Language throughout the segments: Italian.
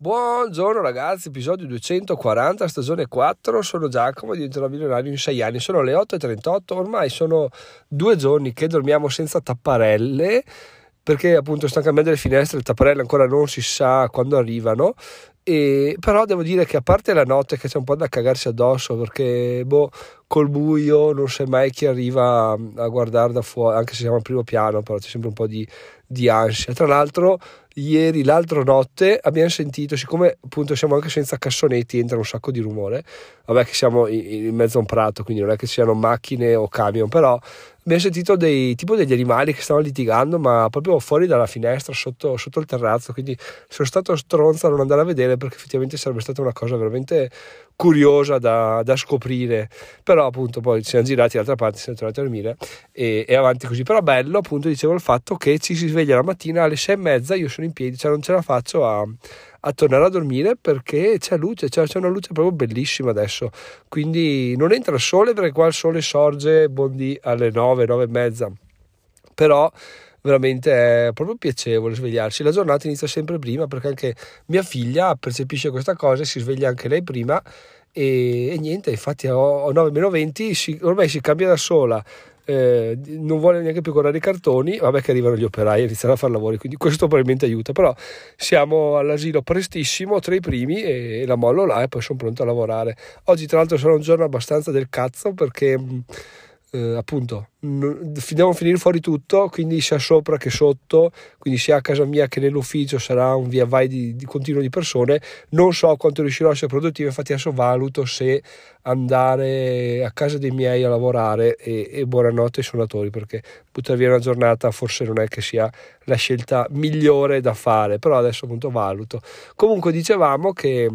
Buongiorno ragazzi, episodio 240, stagione 4, sono Giacomo, diventerò milionario in 6 anni, sono le 8.38, ormai sono due giorni che dormiamo senza tapparelle, perché appunto stanno cambiando le finestre, le tapparelle ancora non si sa quando arrivano, e, però devo dire che a parte la notte che c'è un po' da cagarsi addosso, perché boh, col buio non sai mai chi arriva a guardare da fuori, anche se siamo al primo piano, però c'è sempre un po' di, di ansia. Tra l'altro ieri, l'altra notte, abbiamo sentito, siccome appunto siamo anche senza cassonetti, entra un sacco di rumore, vabbè che siamo in, mezzo a un prato, quindi non è che siano macchine o camion, però abbiamo sentito dei, tipo degli animali che stavano litigando, ma proprio fuori dalla finestra, sotto, sotto il terrazzo, quindi sono stato stronzo a non andare a vedere perché effettivamente sarebbe stata una cosa veramente curiosa da, da scoprire, però appunto poi ci siamo girati dall'altra parte, siamo tornati a dormire e, e, avanti così, però bello appunto dicevo il fatto che ci si sveglia la mattina alle sei e mezza, io sono in piedi, cioè non ce la faccio a, a tornare a dormire perché c'è luce, cioè c'è una luce proprio bellissima adesso, quindi non entra il sole perché qua il sole sorge buondì alle nove, nove e mezza, però veramente è proprio piacevole svegliarsi. La giornata inizia sempre prima perché anche mia figlia percepisce questa cosa e si sveglia anche lei prima. E, e niente, infatti ho, 9 meno 20, si, ormai si cambia da sola. Eh, non vuole neanche più guardare i cartoni, vabbè che arrivano gli operai e iniziano a fare lavori, quindi questo probabilmente aiuta, però siamo all'asilo prestissimo, tra i primi e, e la mollo là e poi sono pronto a lavorare. Oggi tra l'altro sarà un giorno abbastanza del cazzo perché eh, appunto devo finire fuori tutto quindi sia sopra che sotto quindi sia a casa mia che nell'ufficio sarà un via vai di, di continuo di persone. Non so quanto riuscirò a essere produttivo infatti adesso valuto se andare a casa dei miei a lavorare e, e buonanotte ai suonatori perché buttare via una giornata forse non è che sia la scelta migliore da fare però adesso appunto valuto. Comunque dicevamo che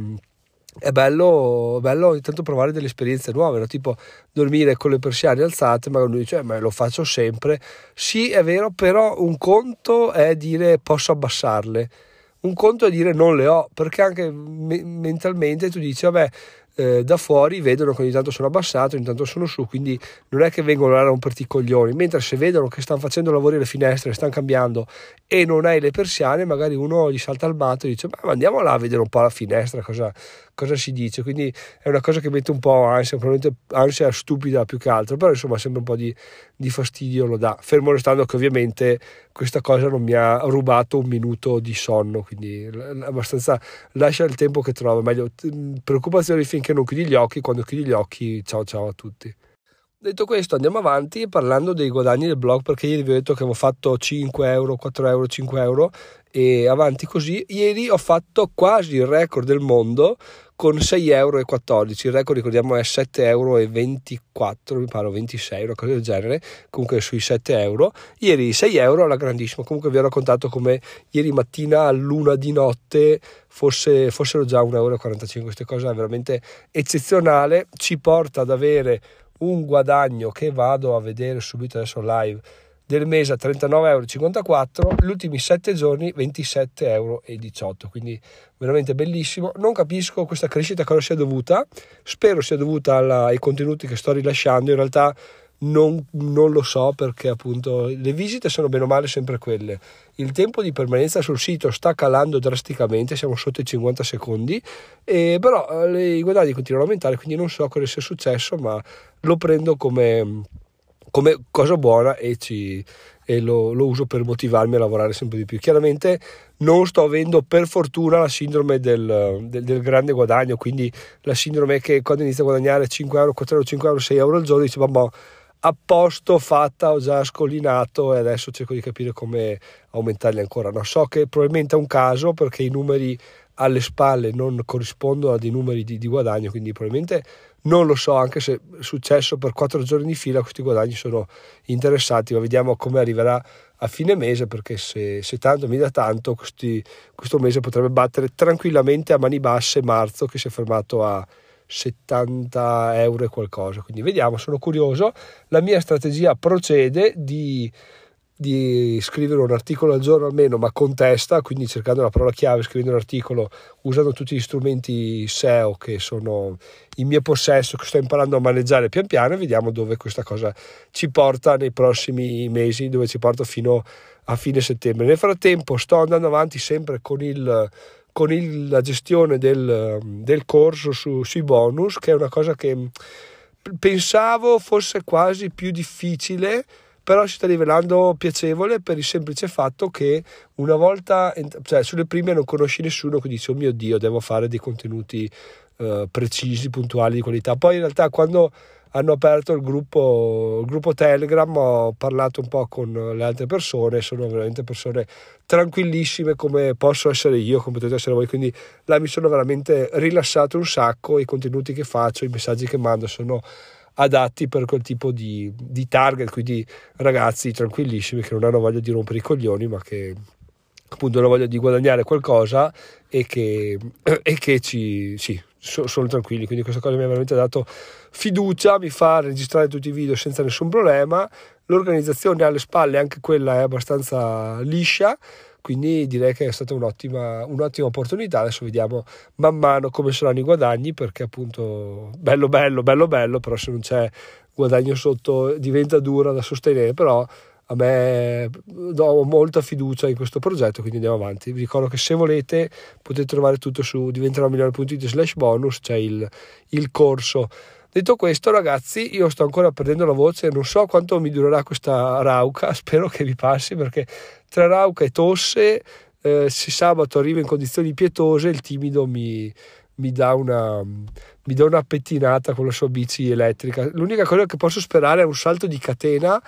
è bello, bello ogni provare delle esperienze nuove, no? tipo dormire con le persiane alzate, ma uno dice, eh, ma lo faccio sempre. Sì, è vero, però un conto è dire posso abbassarle, un conto è dire non le ho, perché anche me- mentalmente tu dici, vabbè, eh, da fuori vedono che ogni tanto sono abbassato, ogni tanto sono su, quindi non è che vengono a romperti i coglioni, mentre se vedono che stanno facendo lavori alle finestre, stanno cambiando e non hai le persiane, magari uno gli salta al matto e dice ma andiamo là a vedere un po' la finestra cosa, cosa si dice, quindi è una cosa che mette un po' ansia, probabilmente ansia stupida più che altro, però insomma sempre un po' di, di fastidio lo dà, fermo restando che ovviamente questa cosa non mi ha rubato un minuto di sonno, quindi abbastanza lascia il tempo che trova, meglio preoccupazioni finché non chiudi gli occhi, quando chiudi gli occhi ciao ciao a tutti. Detto questo, andiamo avanti parlando dei guadagni del blog perché ieri vi ho detto che avevo fatto 5 euro, 4 euro, 5 euro e avanti così. Ieri ho fatto quasi il record del mondo con 6,14 euro. Il record ricordiamo è 7,24 euro, mi pare 26, una cosa del genere, comunque sui 7 euro. Ieri 6 euro alla grandissima, comunque vi ho raccontato come ieri mattina a luna di notte fosse, fossero già 1,45 euro. Questa cosa è veramente eccezionale, ci porta ad avere un guadagno che vado a vedere subito adesso live. Del mese a 39,54 euro, gli ultimi 7 giorni 27,18 euro, quindi veramente bellissimo. Non capisco questa crescita cosa sia dovuta, spero sia dovuta alla, ai contenuti che sto rilasciando, in realtà non, non, lo so perché appunto le visite sono bene o male sempre quelle. Il tempo di permanenza sul sito sta calando drasticamente, siamo sotto i 50 secondi, e però eh, i guadagni continuano a aumentare, quindi non so cosa sia successo, ma lo prendo come, come cosa buona e, ci, e lo, lo, uso per motivarmi a lavorare sempre di più. Chiaramente non sto avendo per fortuna la sindrome del, del, del grande guadagno, quindi la sindrome che quando inizia a guadagnare 5 euro, 4 euro, 5 euro, 6 euro al giorno dice ma a posto fatta, ho già scollinato e adesso cerco di capire come aumentarli ancora. No, so che probabilmente è un caso perché i numeri alle spalle non corrispondono a dei numeri di, di guadagno, quindi probabilmente non lo so, anche se è successo per quattro giorni di fila, questi guadagni sono interessanti, ma vediamo come arriverà a fine mese, perché se, se tanto mi dà tanto, questi, questo mese potrebbe battere tranquillamente a mani basse marzo che si è fermato a 70 euro e qualcosa. Quindi vediamo, sono curioso. La mia strategia procede di, di scrivere un articolo al giorno almeno, ma con testa, quindi cercando la parola chiave, scrivendo un articolo usando tutti gli strumenti SEO che sono in mio possesso, che sto imparando a maneggiare pian piano e vediamo dove questa cosa ci porta nei prossimi mesi, dove ci porta fino a fine settembre. Nel frattempo sto andando avanti sempre con il con il, la gestione del, del corso su, sui bonus, che è una cosa che pensavo fosse quasi più difficile però si sta rivelando piacevole per il semplice fatto che una volta, cioè sulle prime non conosci nessuno che dice oh mio dio devo fare dei contenuti eh, precisi, puntuali, di qualità, poi in realtà quando hanno aperto il gruppo, il gruppo Telegram, ho parlato un po' con le altre persone, sono veramente persone tranquillissime come posso essere io, come potete essere voi, quindi là mi sono veramente rilassato un sacco, i contenuti che faccio, i messaggi che mando sono adatti per quel tipo di, di target, quindi ragazzi tranquillissimi che non hanno voglia di rompere i coglioni, ma che appunto hanno voglia di guadagnare qualcosa e che, e che ci, sì, sono tranquilli. Quindi questa cosa mi ha veramente dato fiducia, mi fa registrare tutti i video senza nessun problema. L'organizzazione alle spalle, anche quella è abbastanza liscia quindi direi che è stata un'ottima, un'ottima opportunità adesso vediamo man mano come saranno i guadagni perché appunto bello bello bello bello però se non c'è guadagno sotto diventa dura da sostenere però a me do molta fiducia in questo progetto quindi andiamo avanti vi ricordo che se volete potete trovare tutto su diventerò migliore.it slash bonus c'è il, il corso Detto questo, ragazzi, io sto ancora perdendo la voce, non so quanto mi durerà questa rauca, spero che vi passi perché tra rauca e tosse, eh, se sabato arrivo in condizioni pietose, il timido mi, mi, dà una, mi dà una pettinata con la sua bici elettrica. L'unica cosa che posso sperare è un salto di catena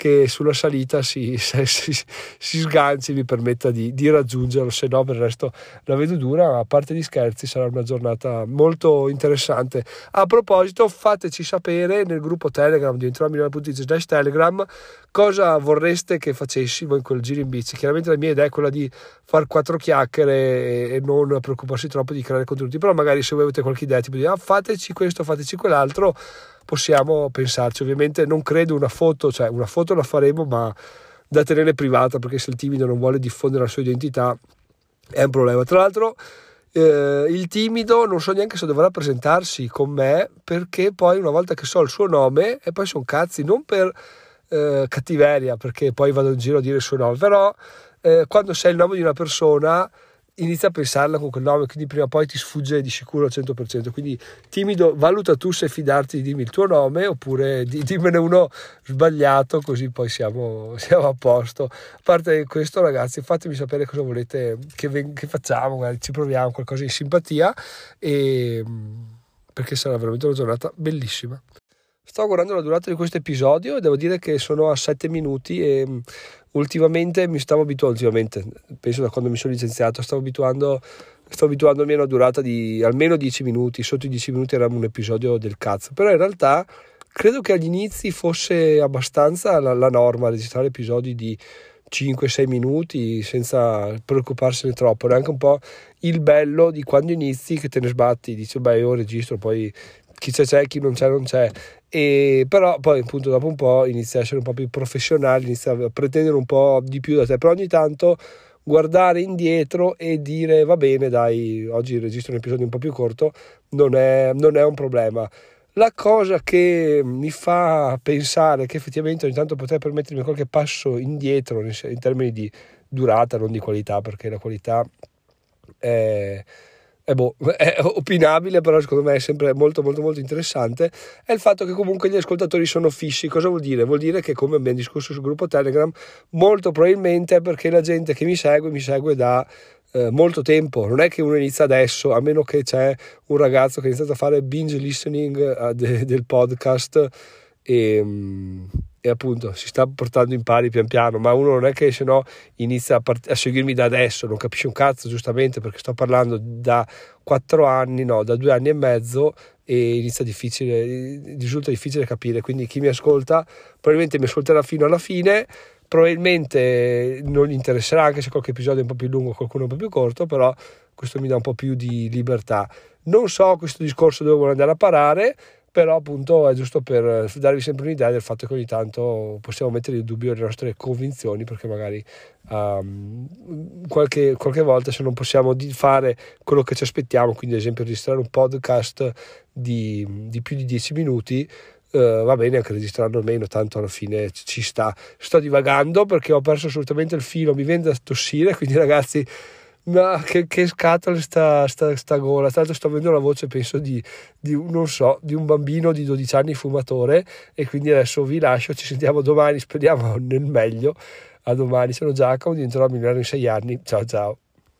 che sulla salita si, si, si sganci e mi permetta di, di, raggiungerlo, se no per il resto la vedo dura, a parte gli scherzi sarà una giornata molto interessante. A proposito fateci sapere nel gruppo Telegram di slash telegram cosa vorreste che facessimo in quel giro in bici. Chiaramente la mia idea è quella di fare quattro chiacchiere e, non preoccuparsi troppo di creare contenuti, però magari se voi avete qualche idea tipo di ah, fateci questo, fateci quell'altro possiamo pensarci. Ovviamente non credo una foto, cioè una foto la faremo, ma da tenere privata perché se il timido non vuole diffondere la sua identità è un problema. Tra l'altro, eh, il timido non so neanche se dovrà presentarsi con me perché poi una volta che so il suo nome e poi sono cazzi, non per eh, cattiveria perché poi vado in giro a dire il suo nome, però eh, quando sai il nome di una persona inizia a pensarla con quel nome, quindi prima o poi ti sfugge di sicuro al 100%. Quindi timido, valuta tu se fidarti di dirmi il tuo nome oppure di, dimmene uno sbagliato, così poi siamo, siamo, a posto. A parte questo, ragazzi, fatemi sapere cosa volete che, che facciamo, magari ci proviamo qualcosa in simpatia e perché sarà veramente una giornata bellissima. Sto guardando la durata di questo episodio e devo dire che sono a 7 minuti e ultimamente mi stavo abituando, ultimamente, penso da quando mi sono licenziato, stavo abituando, sto abituandomi a una durata di almeno 10 minuti, sotto i 10 minuti era un episodio del cazzo, però in realtà credo che agli inizi fosse abbastanza la, la norma registrare episodi di 5-6 minuti senza preoccuparsene troppo, è anche un po' il bello di quando inizi che te ne sbatti, dici beh io registro, poi chi c'è c'è, chi non c'è non c'è e però poi appunto dopo un po' inizia a essere un po' più professionale, inizia a pretendere un po' di più da te, però ogni tanto guardare indietro e dire va bene dai, oggi registro un episodio un po' più corto, non è, non è un problema. La cosa che mi fa pensare che effettivamente ogni tanto potrei permettermi qualche passo indietro in termini di durata, non di qualità, perché la qualità è è, boh, è opinabile, però secondo me è sempre molto molto molto interessante, è il fatto che comunque gli ascoltatori sono fissi. Cosa vuol dire? Vuol dire che come abbiamo discusso sul gruppo Telegram, molto probabilmente è perché la gente che mi segue mi segue da eh, molto tempo, non è che uno inizia adesso, a meno che c'è un ragazzo che ha iniziato a fare binge listening uh, de, del podcast e... E appunto si sta portando in pari pian piano, ma uno non è che se no inizia a, part- a, seguirmi da adesso, non capisce un cazzo giustamente perché sto parlando da quattro anni, no, da due anni e mezzo e inizia difficile, risulta difficile capire, quindi chi mi ascolta probabilmente mi ascolterà fino alla fine, probabilmente non gli interesserà anche se qualche episodio è un po' più lungo, qualcuno un po' più corto, però questo mi dà un po' più di libertà. Non so questo discorso dove vuole andare a parare, però appunto è giusto per darvi sempre un'idea del fatto che ogni tanto possiamo mettere in dubbio le nostre convinzioni perché magari um, qualche, qualche, volta se non possiamo fare quello che ci aspettiamo quindi ad esempio registrare un podcast di, di più di 10 minuti Uh, va bene anche registrarlo meno, tanto alla fine ci sta. Sto divagando perché ho perso assolutamente il filo, mi viene da tossire, quindi ragazzi ma che, che scatole sta, sta, sta, gola. Tra l'altro sto avendo la voce, penso, di, di, non so, di un bambino di 12 anni fumatore e quindi adesso vi lascio, ci sentiamo domani, speriamo nel meglio. A domani, sono Giacomo, diventerò milionario in 6 anni. Ciao ciao.